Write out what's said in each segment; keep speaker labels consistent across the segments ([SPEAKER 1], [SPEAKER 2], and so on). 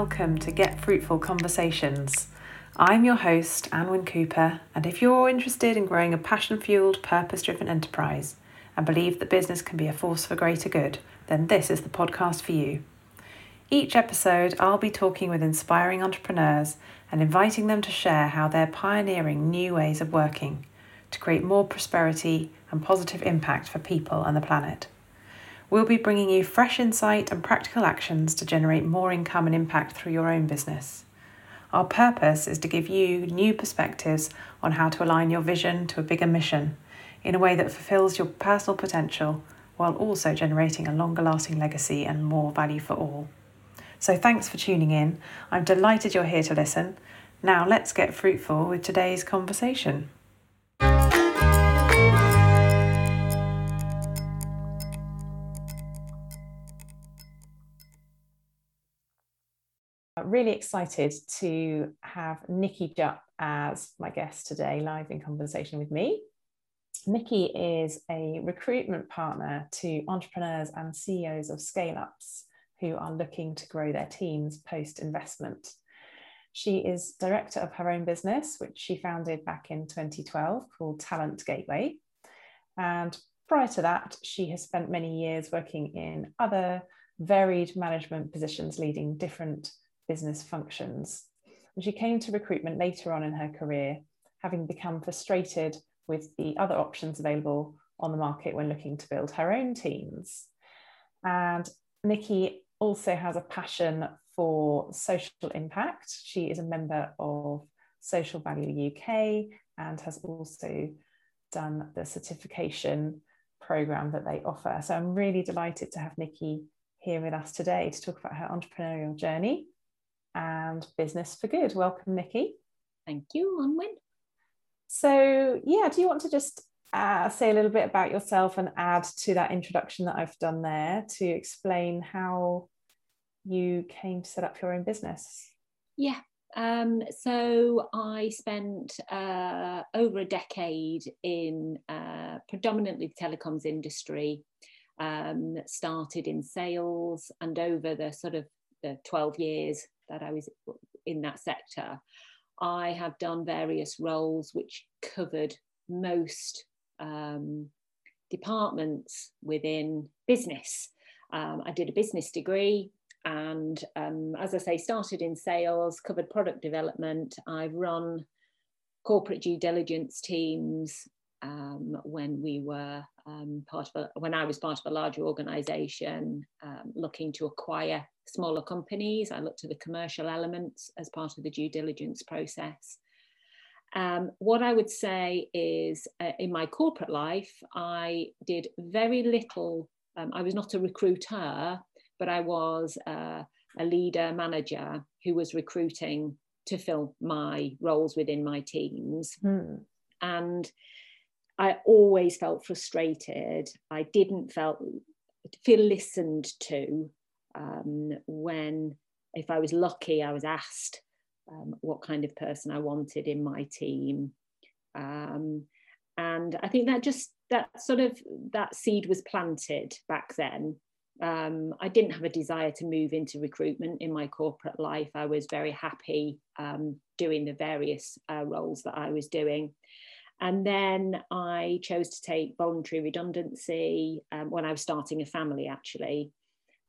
[SPEAKER 1] Welcome to Get Fruitful Conversations. I'm your host, Anwyn Cooper, and if you're interested in growing a passion fueled, purpose driven enterprise and believe that business can be a force for greater good, then this is the podcast for you. Each episode, I'll be talking with inspiring entrepreneurs and inviting them to share how they're pioneering new ways of working to create more prosperity and positive impact for people and the planet. We'll be bringing you fresh insight and practical actions to generate more income and impact through your own business. Our purpose is to give you new perspectives on how to align your vision to a bigger mission in a way that fulfills your personal potential while also generating a longer lasting legacy and more value for all. So, thanks for tuning in. I'm delighted you're here to listen. Now, let's get fruitful with today's conversation. Really excited to have Nikki Jupp as my guest today, live in conversation with me. Nikki is a recruitment partner to entrepreneurs and CEOs of scale ups who are looking to grow their teams post investment. She is director of her own business, which she founded back in 2012 called Talent Gateway. And prior to that, she has spent many years working in other varied management positions, leading different business functions. And she came to recruitment later on in her career, having become frustrated with the other options available on the market when looking to build her own teams. And Nikki also has a passion for social impact. She is a member of Social Value UK and has also done the certification program that they offer. So I'm really delighted to have Nikki here with us today to talk about her entrepreneurial journey and Business for Good. Welcome, Nikki.
[SPEAKER 2] Thank you, Anwyn.
[SPEAKER 1] So, yeah, do you want to just uh, say a little bit about yourself and add to that introduction that I've done there to explain how you came to set up your own business?
[SPEAKER 2] Yeah. Um, so I spent uh, over a decade in uh, predominantly the telecoms industry. Um, started in sales, and over the sort of the 12 years that I was in that sector, I have done various roles which covered most um, departments within business. Um, I did a business degree and, um, as I say, started in sales, covered product development. I've run corporate due diligence teams um, when we were um, part of a, when I was part of a larger organisation um, looking to acquire smaller companies. I looked at the commercial elements as part of the due diligence process. Um, what I would say is uh, in my corporate life, I did very little. Um, I was not a recruiter, but I was uh, a leader manager who was recruiting to fill my roles within my teams. Hmm. And I always felt frustrated. I didn't felt feel listened to um, when, if I was lucky, I was asked um, what kind of person I wanted in my team. Um, and I think that just that sort of that seed was planted back then. Um, I didn't have a desire to move into recruitment in my corporate life. I was very happy um, doing the various uh, roles that I was doing. And then I chose to take voluntary redundancy um, when I was starting a family, actually.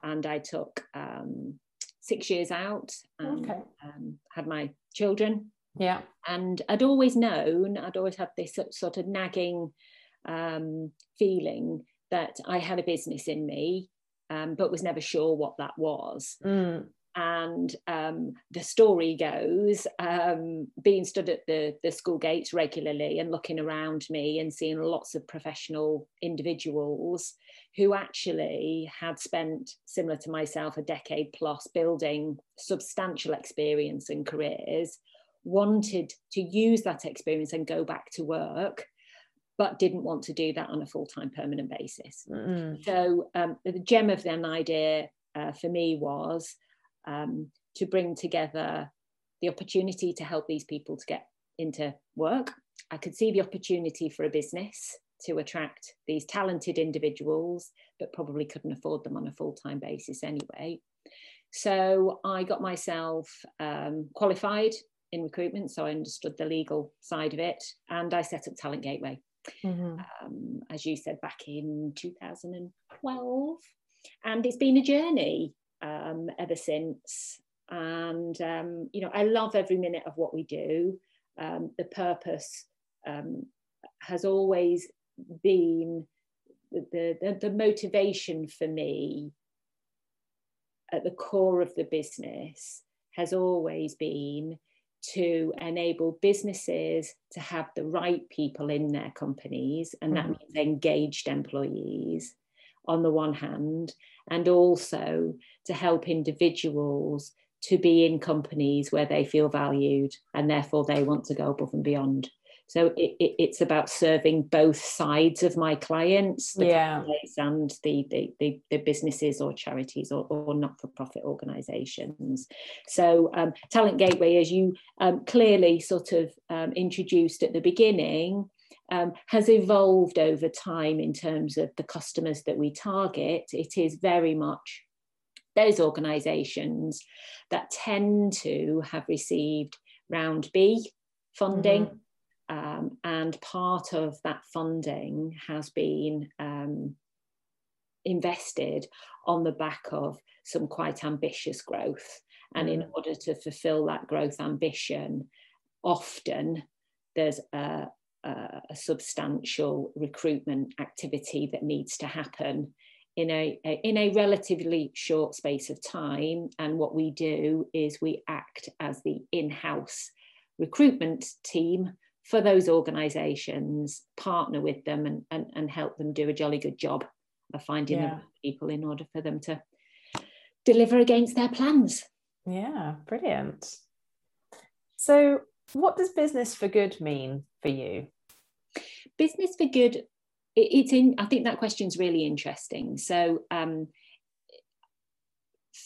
[SPEAKER 2] And I took um, six years out and okay. um, had my children.
[SPEAKER 1] Yeah.
[SPEAKER 2] And I'd always known, I'd always had this sort of nagging um, feeling that I had a business in me, um, but was never sure what that was. Mm and um, the story goes um, being stood at the, the school gates regularly and looking around me and seeing lots of professional individuals who actually had spent similar to myself a decade plus building substantial experience and careers wanted to use that experience and go back to work but didn't want to do that on a full-time permanent basis mm. so um, the gem of an idea uh, for me was um, to bring together the opportunity to help these people to get into work. I could see the opportunity for a business to attract these talented individuals, but probably couldn't afford them on a full time basis anyway. So I got myself um, qualified in recruitment, so I understood the legal side of it, and I set up Talent Gateway. Mm-hmm. Um, as you said, back in 2012. And it's been a journey um, ever since. And, um, you know, I love every minute of what we do. Um, the purpose um, has always been the, the, the motivation for me at the core of the business has always been to enable businesses to have the right people in their companies, and that mm. means engaged employees on the one hand, and also to help individuals to be in companies where they feel valued and therefore they want to go above and beyond. So it, it, it's about serving both sides of my clients, the
[SPEAKER 1] yeah.
[SPEAKER 2] and the, the, the, the, businesses or charities or, or not-for-profit organisations. So um, Talent Gateway, as you um, clearly sort of um, introduced at the beginning, um, has evolved over time in terms of the customers that we target. It is very much those organisations that tend to have received round B funding. Mm-hmm um, and part of that funding has been um, invested on the back of some quite ambitious growth. And in mm. order to fulfill that growth ambition, often there's a, a, a substantial recruitment activity that needs to happen in a, a, in a relatively short space of time and what we do is we act as the in-house recruitment team for those organisations, partner with them and, and, and help them do a jolly good job of finding yeah. people in order for them to deliver against their plans.
[SPEAKER 1] Yeah, brilliant. So, what does business for good mean for you?
[SPEAKER 2] Business for good, it's in, I think that question's really interesting. So, um,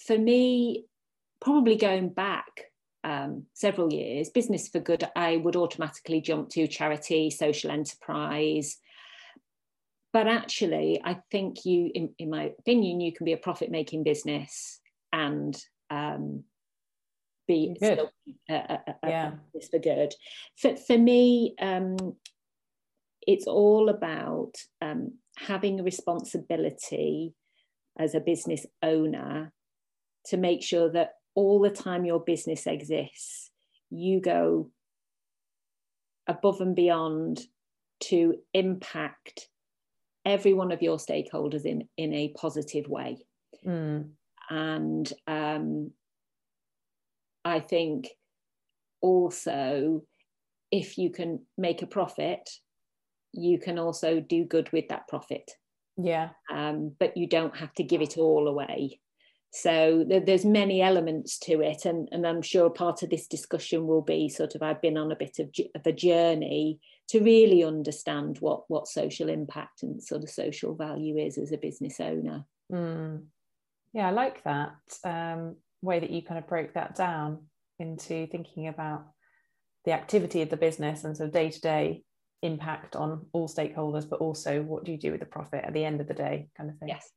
[SPEAKER 2] for me, probably going back um, several years, business for good, I would automatically jump to charity, social enterprise. But actually, I think you, in, in my opinion, you can be a profit making business and um, be
[SPEAKER 1] good.
[SPEAKER 2] Still, uh, uh, yeah. business for good. For, for me, um, it's all about um, having a responsibility as a business owner to make sure that all the time your business exists, you go above and beyond to impact every one of your stakeholders in, in a positive way. Mm. And um, I think also, if you can make a profit, you can also do good with that profit.
[SPEAKER 1] Yeah.
[SPEAKER 2] Um, but you don't have to give it all away. So there's many elements to it, and, and I'm sure part of this discussion will be sort of I've been on a bit of, of a journey to really understand what what social impact and sort of social value is as a business owner.
[SPEAKER 1] Mm. Yeah, I like that um, way that you kind of broke that down into thinking about the activity of the business and sort of day to day impact on all stakeholders, but also what do you do with the profit at the end of the day, kind of thing.
[SPEAKER 2] Yes.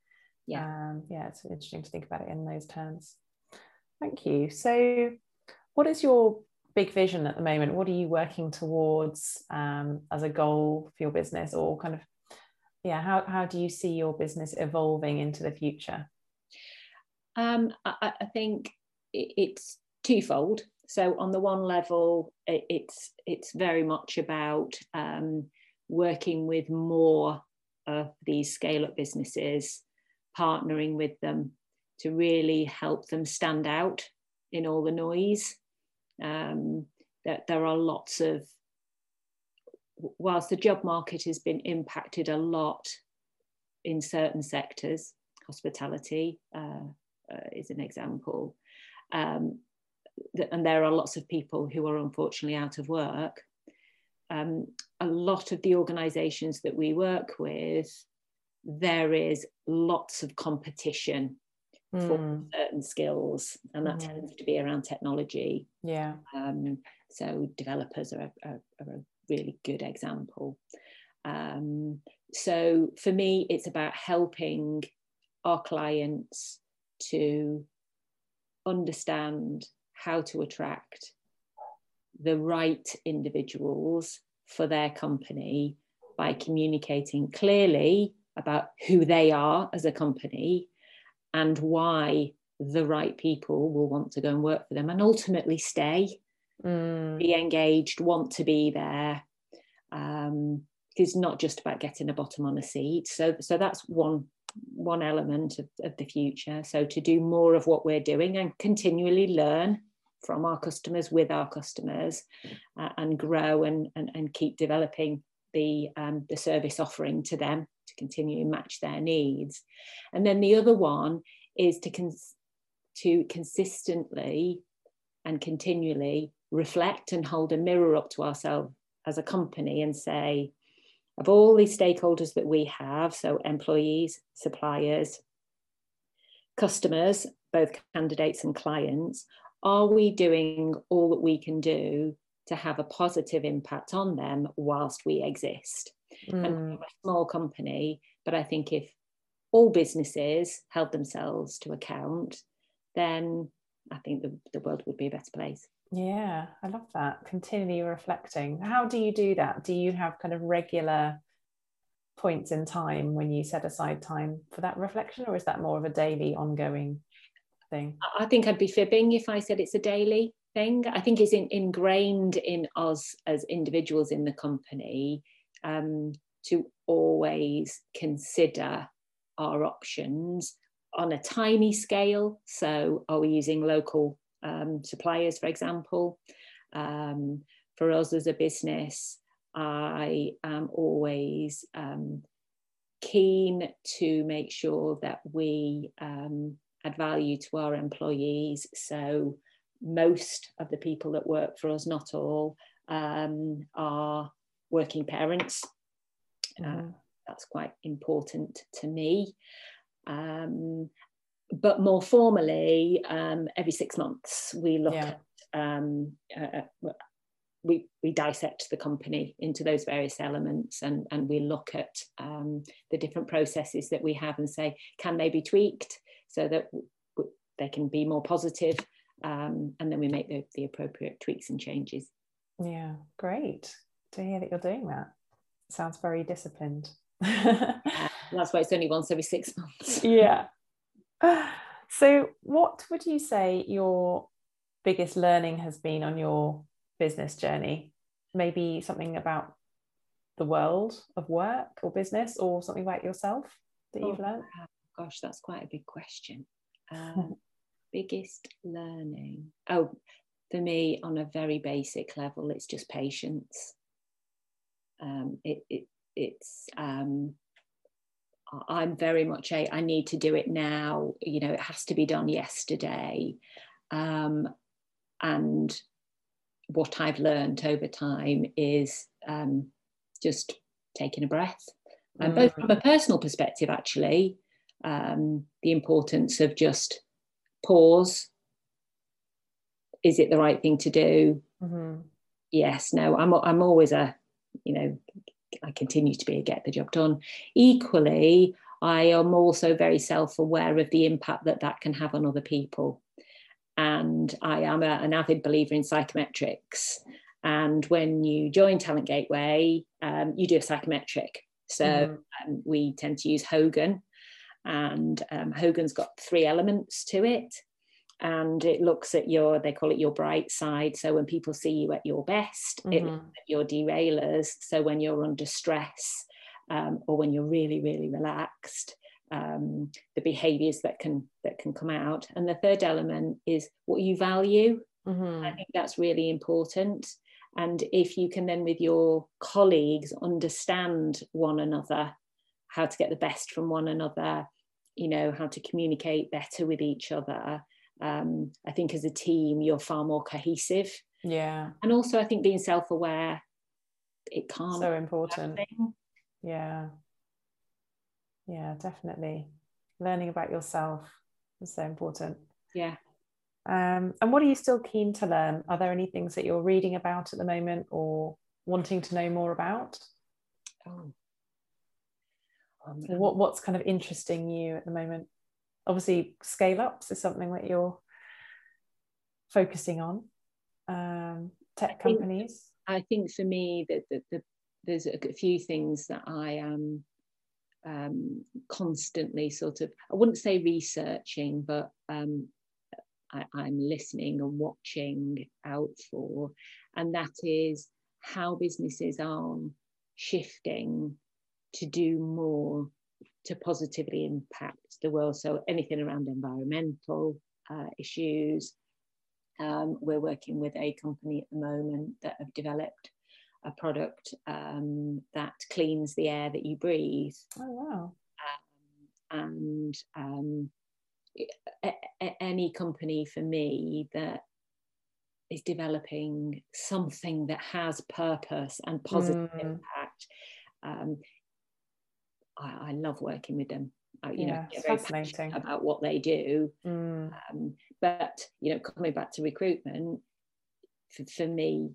[SPEAKER 1] Yeah. Um, yeah it's interesting to think about it in those terms. Thank you. So what is your big vision at the moment? What are you working towards um, as a goal for your business or kind of yeah how, how do you see your business evolving into the future
[SPEAKER 2] um, I, I, think it's twofold so on the one level it's it's very much about um, working with more of these scale up businesses partnering with them to really help them stand out in all the noise. Um, that there are lots of, whilst the job market has been impacted a lot in certain sectors, hospitality uh, uh, is an example, um, and there are lots of people who are unfortunately out of work. Um, a lot of the organisations that we work with there is lots of competition mm. for hmm. certain skills, and that mm. tends to be around technology.
[SPEAKER 1] Yeah.
[SPEAKER 2] Um, so developers are, are, are, a really good example. Um, so for me, it's about helping our clients to understand how to attract the right individuals for their company by communicating clearly about who they are as a company and why the right people will want to go and work for them and ultimately stay, mm. be engaged, want to be there. Um, it's not just about getting a bottom on a seat. So, so that's one one element of, of the future. So to do more of what we're doing and continually learn from our customers with our customers uh, and grow and, and, and keep developing the, um, the service offering to them to continue to match their needs. And then the other one is to, cons- to consistently and continually reflect and hold a mirror up to ourselves as a company and say, of all these stakeholders that we have, so employees, suppliers, customers, both candidates and clients, are we doing all that we can do to have a positive impact on them whilst we exist? Mm. And we're a small company, but I think if all businesses held themselves to account, then I think the, the world would be a better place.
[SPEAKER 1] Yeah, I love that. Continually reflecting. How do you do that? Do you have kind of regular points in time when you set aside time for that reflection, or is that more of a daily, ongoing thing?
[SPEAKER 2] I think I'd be fibbing if I said it's a daily thing. I think it's in, ingrained in us as individuals in the company um, to always consider our options on a tiny scale. So, are we using local um, suppliers, for example. Um, for us as a business, I am always um, keen to make sure that we um, add value to our employees. So, most of the people that work for us, not all, um, are working parents. Uh, mm-hmm. that's quite important to me. Um, but more formally, um, every six months we look yeah. at um, uh, uh, we we dissect the company into those various elements and and we look at um, the different processes that we have and say can they be tweaked so that they can be more positive um, and then we make the, the appropriate tweaks and changes.
[SPEAKER 1] Yeah, great to hear that you're doing that. Sounds very disciplined.
[SPEAKER 2] yeah, that's why it's only once every six months.
[SPEAKER 1] yeah, so, what would you say your biggest learning has been on your business journey? Maybe something about the world of work or business, or something about yourself that you've oh, learned?
[SPEAKER 2] Gosh, that's quite a big question. Um, biggest learning? Oh, for me, on a very basic level, it's just patience. Um, it, it, it's um, I'm very much a I need to do it now. You know, it has to be done yesterday. Um, and what I've learned over time is um, just taking a breath. And both from a mm. personal perspective, actually, um, the importance of just pause. Is it the right thing to do? Mm-hmm. Yes, no. I'm I'm always a you know I continue to be a get the job done. Equally, I am also very self aware of the impact that that can have on other people. And I am a, an avid believer in psychometrics. And when you join Talent Gateway, um, you do a psychometric. So mm-hmm. um, we tend to use Hogan, and um, Hogan's got three elements to it and it looks at your they call it your bright side. So when people see you at your best mm-hmm. it looks at your derailers. So when you're under stress um, or when you're really really relaxed um, the behaviors that can that can come out. And the third element is what you value. Mm-hmm. i think that's really important. And if you can then with your colleagues understand one another how to get the best from one another you know how to communicate better with each other um, I think as a team, you're far more cohesive.
[SPEAKER 1] Yeah.
[SPEAKER 2] And also, I think being self aware, it can't.
[SPEAKER 1] So important. Yeah. Yeah, definitely. Learning about yourself is so important.
[SPEAKER 2] Yeah.
[SPEAKER 1] Um, and what are you still keen to learn? Are there any things that you're reading about at the moment or wanting to know more about? Oh. Um, what what's kind of interesting you at the moment? Obviously, scale ups is something that you're focusing on. Um, tech companies.
[SPEAKER 2] I think for me that the, the, there's a few things that I am um, constantly sort of I wouldn't say researching, but um, I, I'm listening and watching out for, and that is how businesses are shifting to do more to positively impact the world. So anything around environmental uh, issues. Um, we're working with a company at the moment that have developed a product um, that cleans the air that you breathe.
[SPEAKER 1] Oh wow!
[SPEAKER 2] Um, and um, a, a, any company for me that is developing something that has purpose and positive mm. impact. I, I, love working with them. I, you yeah, know, fascinating about what they do. Mm. Um, but you know, coming back to recruitment, for, for, me,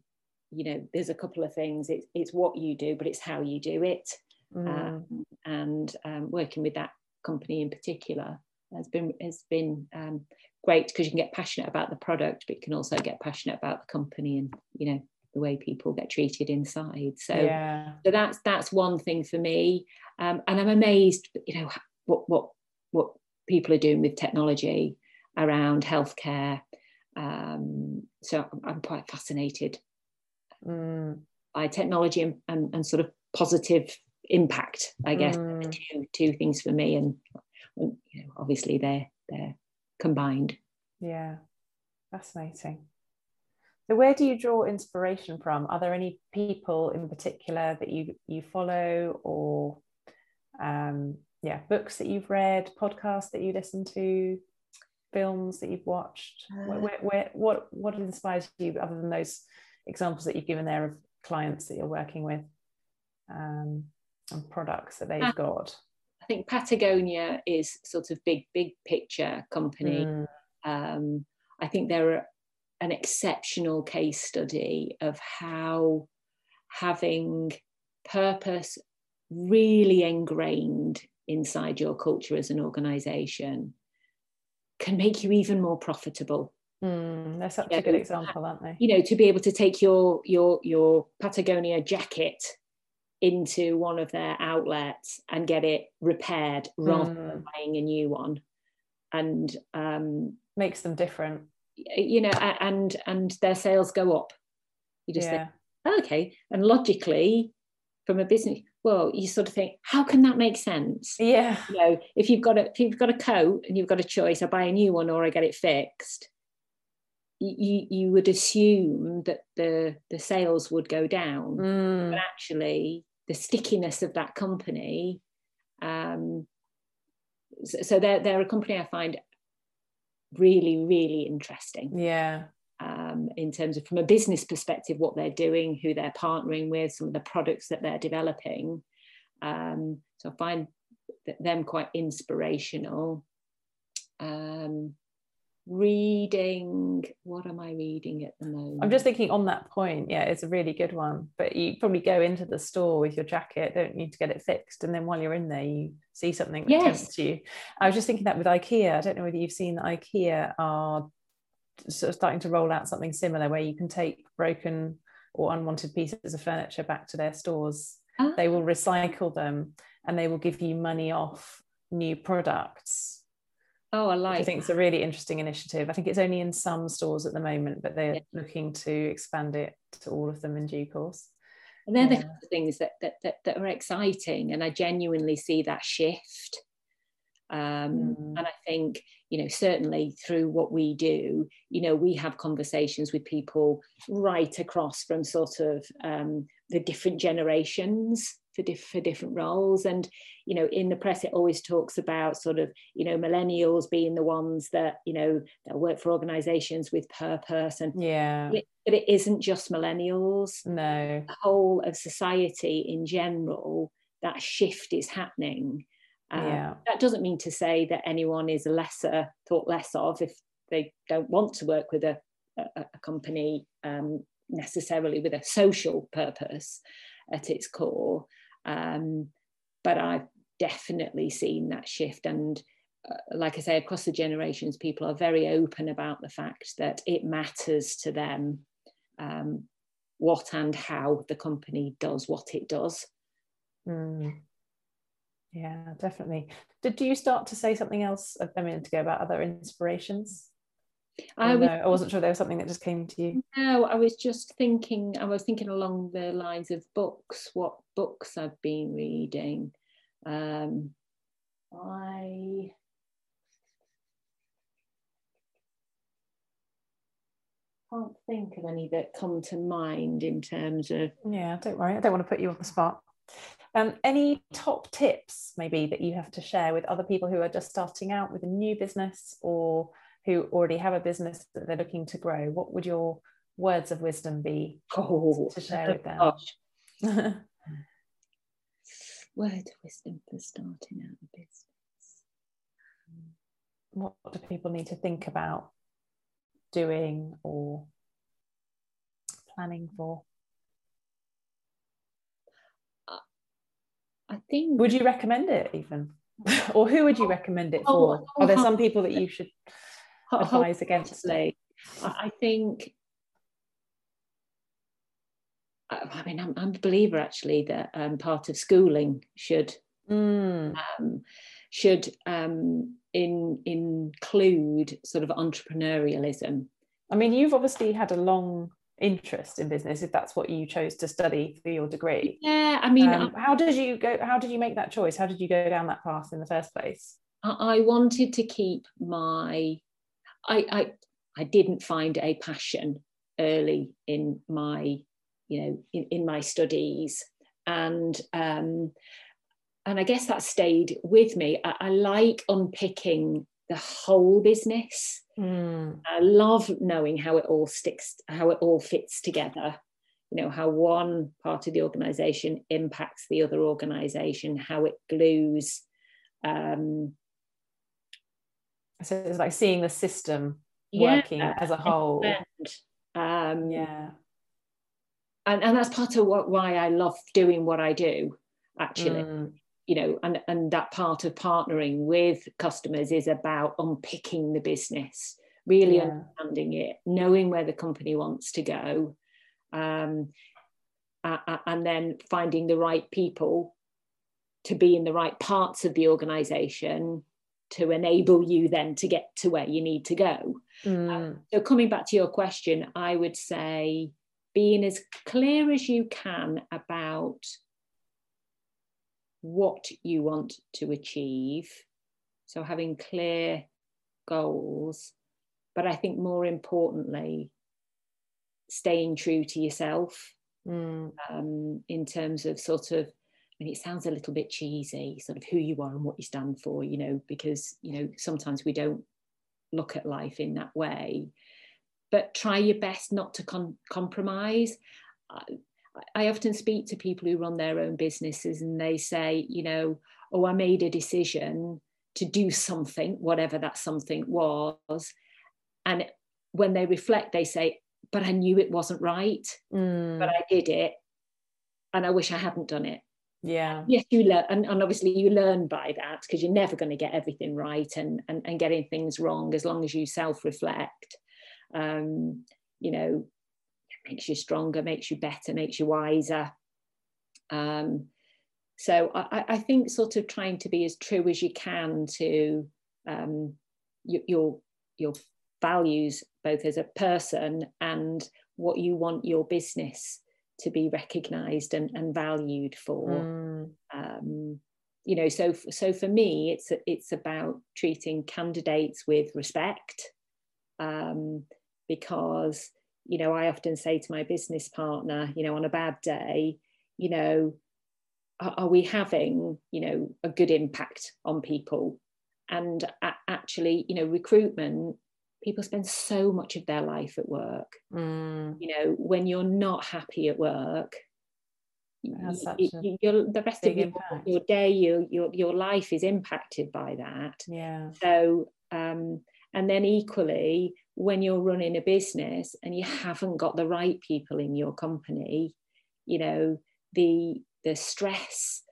[SPEAKER 2] you know, there's a couple of things. It's it's what you do, but it's how you do it. Mm. Um, and um, working with that company in particular has been has been um, great because you can get passionate about the product, but you can also get passionate about the company and you know the way people get treated inside. So, yeah. so that's that's one thing for me, um, and I'm amazed, you know, what what what people are doing with technology around healthcare. Um, so I'm quite fascinated mm. by technology and, and, and, sort of positive impact. I guess mm. two two things for me, and you know, obviously they're they're combined.
[SPEAKER 1] Yeah, fascinating. So where do you draw inspiration from? Are there any people in particular that you you follow or um, yeah, books that you've read, podcasts that you listen to, films that you've watched? Uh, where, where, what what inspires you other than those examples that you've given there of clients that you're working with um, and products that they've got?
[SPEAKER 2] I think Patagonia is sort of big, big picture company. Mm. Um, I think they're an exceptional case study of how having purpose really ingrained inside your culture as an organization can make you even more profitable.
[SPEAKER 1] Mm, they're such you a good example, aren't they?
[SPEAKER 2] You know, to be able to take your your your Patagonia jacket into one of their outlets and get it repaired rather mm. than buying a new one and um,
[SPEAKER 1] makes them different
[SPEAKER 2] you know and and their sales go up you just yeah. think okay and logically from a business well you sort of think how can that make sense
[SPEAKER 1] yeah
[SPEAKER 2] you know if you've got a if you've got a coat and you've got a choice i buy a new one or i get it fixed you, you would assume that the the sales would go down mm. but actually the stickiness of that company. Um, so, so they're, they're a company I find really, really interesting.
[SPEAKER 1] Yeah.
[SPEAKER 2] Um, in terms of from a business perspective, what they're doing, who they're partnering with, some of the products that they're developing. Um, so I find them quite inspirational. Reading. What am i reading at the moment?
[SPEAKER 1] I'm just thinking on that point yeah it's a really good one but you probably go into the store with your jacket don't need to get it fixed and then while you're in there you see something that yes. tempts you. I was just thinking that with ikea i don't know whether you've seen that ikea are sort of starting to roll out something similar where you can take broken or unwanted pieces of furniture back to their stores. They ah. will recycle them and they will give you money off new products
[SPEAKER 2] Oh, I like.
[SPEAKER 1] I think it's a really interesting initiative. I think it's only in some stores at the moment, but they're yeah. looking to expand it to all of them in due course.
[SPEAKER 2] And they're yeah. the things that, that, that, that are exciting, and I genuinely see that shift. Um, mm. And I think, you know, certainly through what we do, you know, we have conversations with people right across from sort of um, the different generations for, diff- for different roles. And you know in the press it always talks about sort of you know millennials being the ones that you know that work for organizations with purpose and
[SPEAKER 1] yeah.
[SPEAKER 2] But it, but it isn't just millennials.
[SPEAKER 1] No.
[SPEAKER 2] The whole of society in general that shift is happening. Um, yeah. that doesn't mean to say that anyone is lesser thought less of if they don't want to work with a, a, a company um, necessarily with a social purpose at its core Um, but I've definitely seen that shift. And uh, like I say, across the generations, people are very open about the fact that it matters to them um, what and how the company does what it does.
[SPEAKER 1] Mm. Yeah, definitely. Did you start to say something else a minute ago about other inspirations? I, was, I wasn't sure there was something that just came to you.
[SPEAKER 2] No, I was just thinking, I was thinking along the lines of books, what books I've been reading. Um, I can't think of any that come to mind in terms of.
[SPEAKER 1] Yeah, don't worry. I don't want to put you on the spot. Um, any top tips, maybe, that you have to share with other people who are just starting out with a new business or who already have a business that they're looking to grow? What would your words of wisdom be oh, to share with them?
[SPEAKER 2] Word of wisdom for starting out a business.
[SPEAKER 1] What do people need to think about doing or planning for?
[SPEAKER 2] Uh, I think.
[SPEAKER 1] Would you recommend it even? or who would you recommend it oh, for? Oh, Are there oh, some people that oh, you should oh, advise against?
[SPEAKER 2] I think. I mean, I'm, I'm a believer actually that um, part of schooling should mm. um, should um, in, include sort of entrepreneurialism.
[SPEAKER 1] I mean, you've obviously had a long interest in business if that's what you chose to study for your degree
[SPEAKER 2] yeah i mean
[SPEAKER 1] um, how did you go how did you make that choice how did you go down that path in the first place
[SPEAKER 2] i, I wanted to keep my I, I i didn't find a passion early in my you know in, in my studies and um and i guess that stayed with me I, I like unpicking the whole business Mm. I love knowing how it all sticks, how it all fits together. You know, how one part of the organization impacts the other organization, how it glues. Um,
[SPEAKER 1] so it's like seeing the system working as a whole.
[SPEAKER 2] Um, yeah. And, and that's part of what, why I love doing what I do, actually. Mm you know and and that part of partnering with customers is about unpicking the business really yeah. understanding it knowing where the company wants to go um, uh, and then finding the right people to be in the right parts of the organization to enable you then to get to where you need to go mm. um, so coming back to your question i would say being as clear as you can about what you want to achieve. So having clear goals, but I think more importantly, staying true to yourself mm. um, in terms of sort of, and it sounds a little bit cheesy, sort of who you are and what you stand for, you know, because, you know, sometimes we don't look at life in that way. But try your best not to compromise. I often speak to people who run their own businesses and they say, you know, oh, I made a decision to do something, whatever that something was. And when they reflect, they say, but I knew it wasn't right, mm. but I did it. And I wish I hadn't done it.
[SPEAKER 1] Yeah.
[SPEAKER 2] Yes, you learn. And, and obviously, you learn by that because you're never going to get everything right and, and, and getting things wrong as long as you self reflect. Um, you know, makes you stronger, makes you better, makes you wiser. Um, so I, I, think sort of trying to be as true as you can to um, your your values, both as a person and what you want your business to be recognised and, and valued for. Mm. Um, you know, so so for me, it's it's about treating candidates with respect, um, because you know, I often say to my business partner, you know, on a bad day, you know, are, are we having, you know, a good impact on people? And actually, you know, recruitment, people spend so much of their life at work. Mm. You know, when you're not happy at work, you, the rest of your, your day, your, your your life is impacted by that.
[SPEAKER 1] Yeah.
[SPEAKER 2] So, um, and then equally, when you're running a business and you haven't got the right people in your company, you know, the the stress,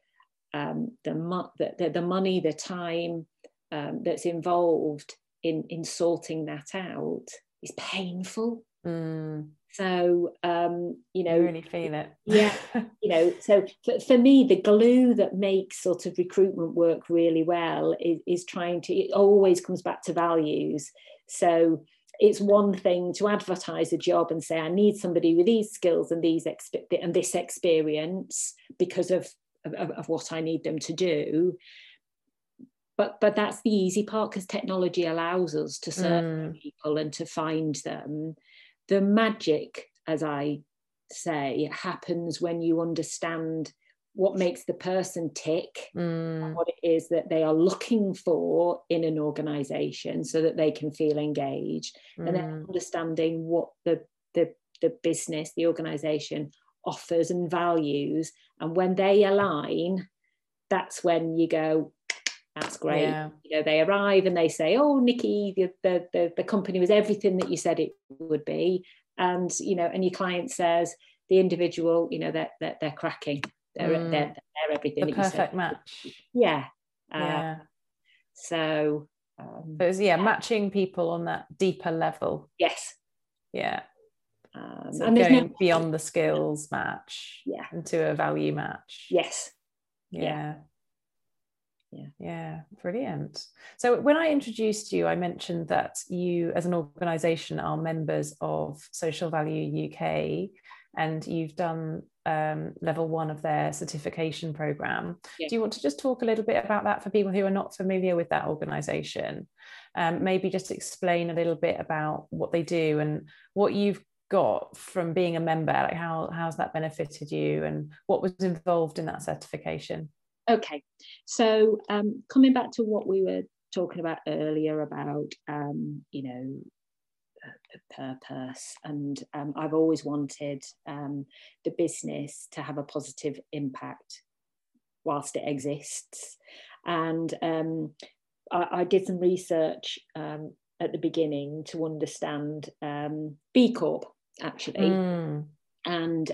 [SPEAKER 2] um, the, mo- the, the, the money, the time um, that's involved in, in sorting that out is painful.
[SPEAKER 1] Mm.
[SPEAKER 2] So, um, you know,
[SPEAKER 1] you really feel it.
[SPEAKER 2] yeah, you know, so for, for, me, the glue that makes sort of recruitment work really well is, is trying to, it always comes back to values. So it's one thing to advertise a job and say, I need somebody with these skills and these exp- and this experience because of, of, of what I need them to do but but that's the easy part because technology allows us to search mm. people and to find them the magic, as I say, happens when you understand what makes the person tick,
[SPEAKER 1] mm.
[SPEAKER 2] what it is that they are looking for in an organization so that they can feel engaged, mm. and then mm. understanding what the, the, the business, the organization offers and values. And when they align, that's when you go, that's great. Yeah. You know, they arrive and they say, "Oh, Nikki, the, the, the the company was everything that you said it would be," and you know, and your client says the individual, you know, they're they're, they're cracking. They're, mm. they're, they're everything.
[SPEAKER 1] The perfect match.
[SPEAKER 2] Yeah.
[SPEAKER 1] Uh, yeah.
[SPEAKER 2] So. Um,
[SPEAKER 1] so yeah, matching people on that deeper level.
[SPEAKER 2] Yes.
[SPEAKER 1] Yeah.
[SPEAKER 2] Um,
[SPEAKER 1] so and going no... beyond the skills match.
[SPEAKER 2] Yeah.
[SPEAKER 1] Into a value match.
[SPEAKER 2] Yes.
[SPEAKER 1] yeah. yeah
[SPEAKER 2] yeah
[SPEAKER 1] yeah brilliant so when i introduced you i mentioned that you as an organization are members of social value uk and you've done um, level one of their certification program. Yeah. do you want to just talk a little bit about that for people who are not familiar with that organization? Um, maybe just explain a little bit about what they do and what you've got from being a member like how how's that benefited you and what was involved in that certification?
[SPEAKER 2] Okay, so um, coming back to what we were talking about earlier about, um, you know, purpose, and um, I've always wanted um, the business to have a positive impact whilst it exists. And um, I, I, did some research um, at the beginning to understand B Corp actually,
[SPEAKER 1] mm.
[SPEAKER 2] and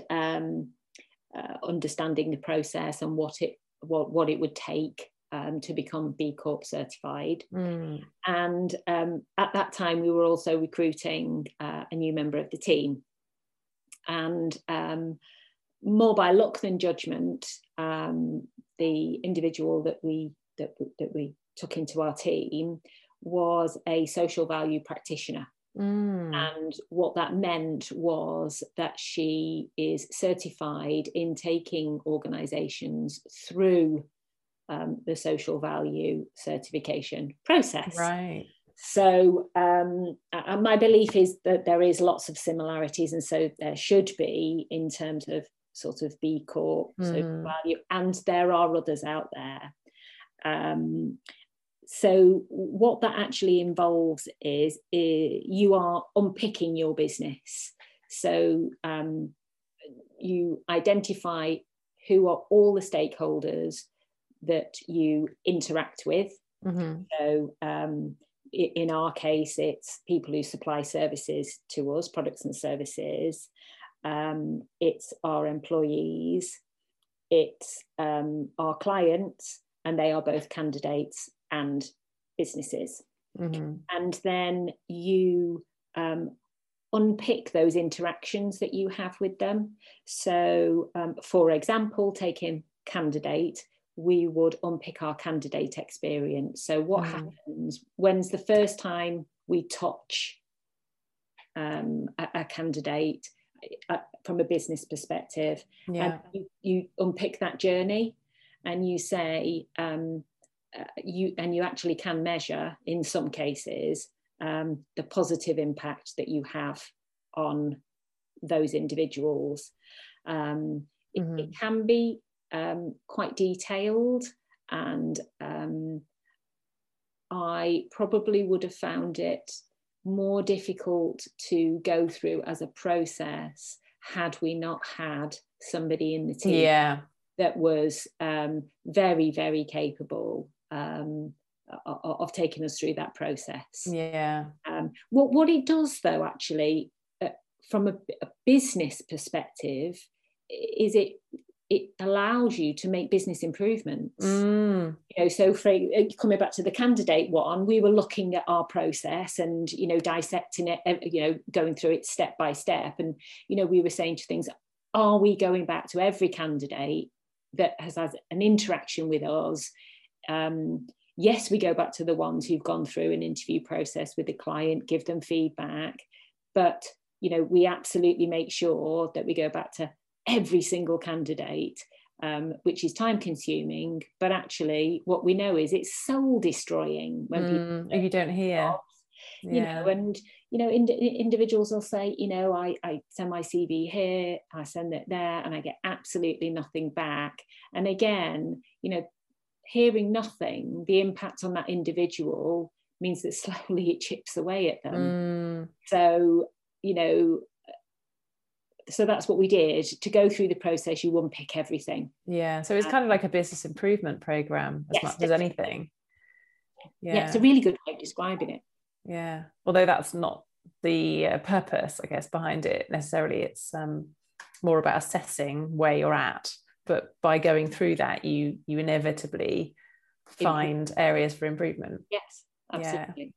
[SPEAKER 2] uh, understanding the process and what it what, what it would take um, to become B Corp certified.
[SPEAKER 1] Mm.
[SPEAKER 2] And um, at that time, we were also recruiting uh, a new member of the team. And um, more by luck than judgment, um, the individual that we that, that we took into our team was a social value practitioner.
[SPEAKER 1] Mm.
[SPEAKER 2] And what that meant was that she is certified in taking organizations through um, the social value certification process.
[SPEAKER 1] Right.
[SPEAKER 2] So, um, and my belief is that there is lots of similarities, and so there should be in terms of sort of B Corp, mm. social value, and there are others out there. Um, so what that actually involves is, is you are unpicking your business so um, you identify who are all the stakeholders that you interact with
[SPEAKER 1] mm-hmm.
[SPEAKER 2] so um, in our case it's people who supply services to us products and services um, it's our employees it's um, our clients and they are both candidates and businesses.
[SPEAKER 1] Mm-hmm.
[SPEAKER 2] And then you um, unpick those interactions that you have with them. So, um, for example, taking candidate, we would unpick our candidate experience. So, what mm. happens? When's the first time we touch um, a, a, candidate uh, from a business perspective?
[SPEAKER 1] Yeah.
[SPEAKER 2] And you, you, unpick that journey and you say, um, uh, you and you actually can measure in some cases um, the positive impact that you have on those individuals. Um, mm-hmm. it, it, can be um, quite detailed, and um, I probably would have found it more difficult to go through as a process had we not had somebody in the team
[SPEAKER 1] yeah.
[SPEAKER 2] that was um, very, very capable um, of taking us through that process.
[SPEAKER 1] Yeah.
[SPEAKER 2] Um, what what it does though, actually, uh, from a, a, business perspective, is it it allows you to make business improvements.
[SPEAKER 1] Mm.
[SPEAKER 2] You know, so for uh, coming back to the candidate one, we were looking at our process and you know dissecting it, you know, going through it step by step, and you know, we were saying to things, are we going back to every candidate that has had an interaction with us? Um, yes, we go back to the ones who've gone through an interview process with the client, give them feedback, but you know, we absolutely make sure that we go back to every single candidate, um, which is time consuming. But actually, what we know is it's soul destroying when
[SPEAKER 1] mm,
[SPEAKER 2] people
[SPEAKER 1] if you don't hear.
[SPEAKER 2] Jobs, you know and you know ind- individuals will say you know I, I send my cv here i send it there and i get absolutely nothing back and again you know hearing nothing the impact on that individual means that slowly it chips away at them
[SPEAKER 1] mm.
[SPEAKER 2] so you know so that's what we did. To go through the process you wouldn't pick everything.
[SPEAKER 1] Yeah so it's kind of like a business improvement program as yes, much as anything.
[SPEAKER 2] Yeah. yeah. it's a really good way of describing it.
[SPEAKER 1] Yeah although that's not the uh, purpose i guess behind it necessarily. It's um, more about assessing where you're at but by going through that you you inevitably find areas for improvement.
[SPEAKER 2] Yes absolutely.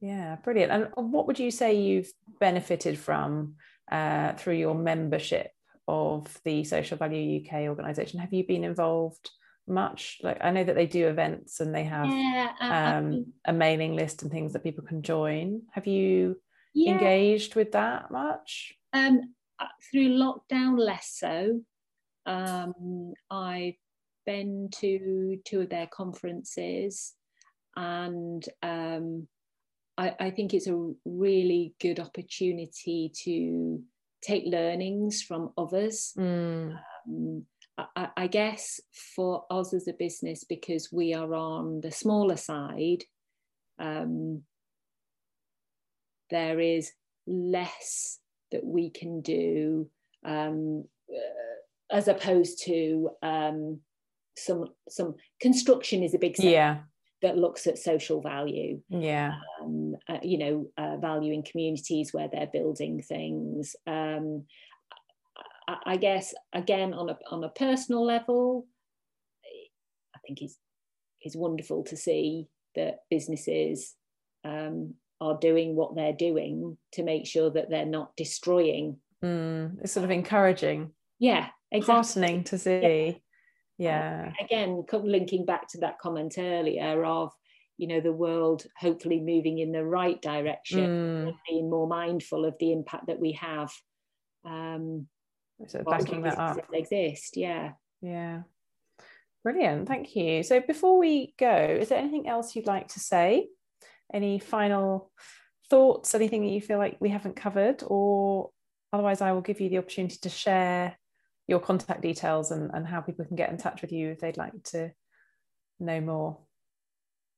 [SPEAKER 1] Yeah. yeah brilliant. And what would you say you've benefited from uh, through your membership of the social value uk organization. Have you been involved much? Like i know that they do events and they have yeah, um, a mailing list and things that people can join. Have you yeah. engaged with that much?
[SPEAKER 2] Um, uh, through lockdown less so. Um, i've been to two of their conferences and um, I, I think it's a really good opportunity to take learnings from others
[SPEAKER 1] mm.
[SPEAKER 2] um, I, I guess for us as a business, because we are on the smaller side, um, there is less that we can do um, uh, as opposed to um, some some construction is a big
[SPEAKER 1] sector yeah.
[SPEAKER 2] That looks at social value
[SPEAKER 1] yeah
[SPEAKER 2] um, uh, you know uh, value in communities where they're building things um, I guess again on a on a personal level, I think it's it's wonderful to see that businesses um, are doing what they're doing to make sure that they're not destroying.
[SPEAKER 1] Mm, it's sort of encouraging.
[SPEAKER 2] Yeah,
[SPEAKER 1] exactly. Heartening to see. Yeah.
[SPEAKER 2] Yeah. Again, linking back to that comment earlier of you know the world hopefully moving in the right direction
[SPEAKER 1] mm.
[SPEAKER 2] being more mindful of the impact that we have um,
[SPEAKER 1] so backing that up.
[SPEAKER 2] exist yeah.
[SPEAKER 1] Yeah. Brilliant thank you. So before we go is there anything else you'd like to say? Any final thoughts anything that you feel like we haven't covered or otherwise i will give you the opportunity to share your contact details and, and how people can get in touch with you if they'd like to know more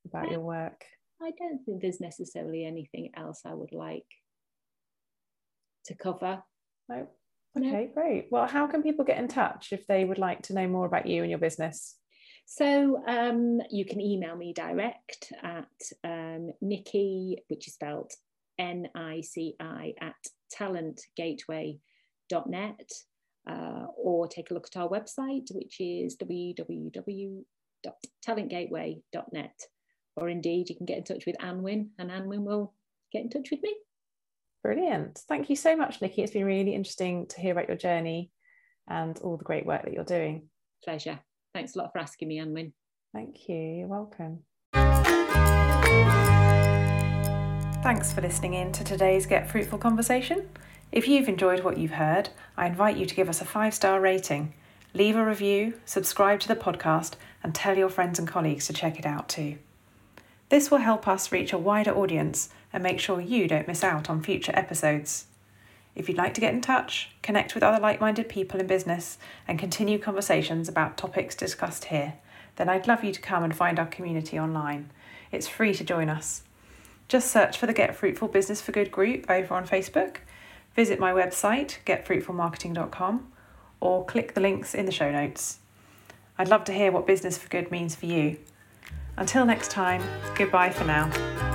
[SPEAKER 1] about your work.
[SPEAKER 2] I don't think there's necessarily anything else i would like to cover.
[SPEAKER 1] No. Okay, great. Well, how can people get in touch if they would like to know more about you and your business?
[SPEAKER 2] So um, you can email me direct at um, Nici, which is spelled N I C I, at talentgateway.net, uh, or take a look at our website, which is www.talentgateway.net. Or indeed, you can get in touch with Anwyn, and Anwyn will get in touch with me.
[SPEAKER 1] Brilliant. Thank you so much, Nici. It's been really interesting to hear about your journey and all the great work that you're doing.
[SPEAKER 2] Pleasure. Thanks a lot for asking me, Anwyn.
[SPEAKER 1] Thank you. You're welcome. Thanks for listening in to today's Get Fruitful conversation. If you've enjoyed what you've heard, I invite you to give us a five star rating, leave a review, subscribe to the podcast, and tell your friends and colleagues to check it out too. This will help us reach a wider audience and make sure you don't miss out on future episodes. If you'd like to get in touch, connect with other like minded people in business, and continue conversations about topics discussed here, then I'd love you to come and find our community online. It's free to join us. Just search for the Get Fruitful Business for Good group over on Facebook, visit my website, getfruitfulmarketing.com, or click the links in the show notes. I'd love to hear what Business for Good means for you. Until next time, goodbye for now.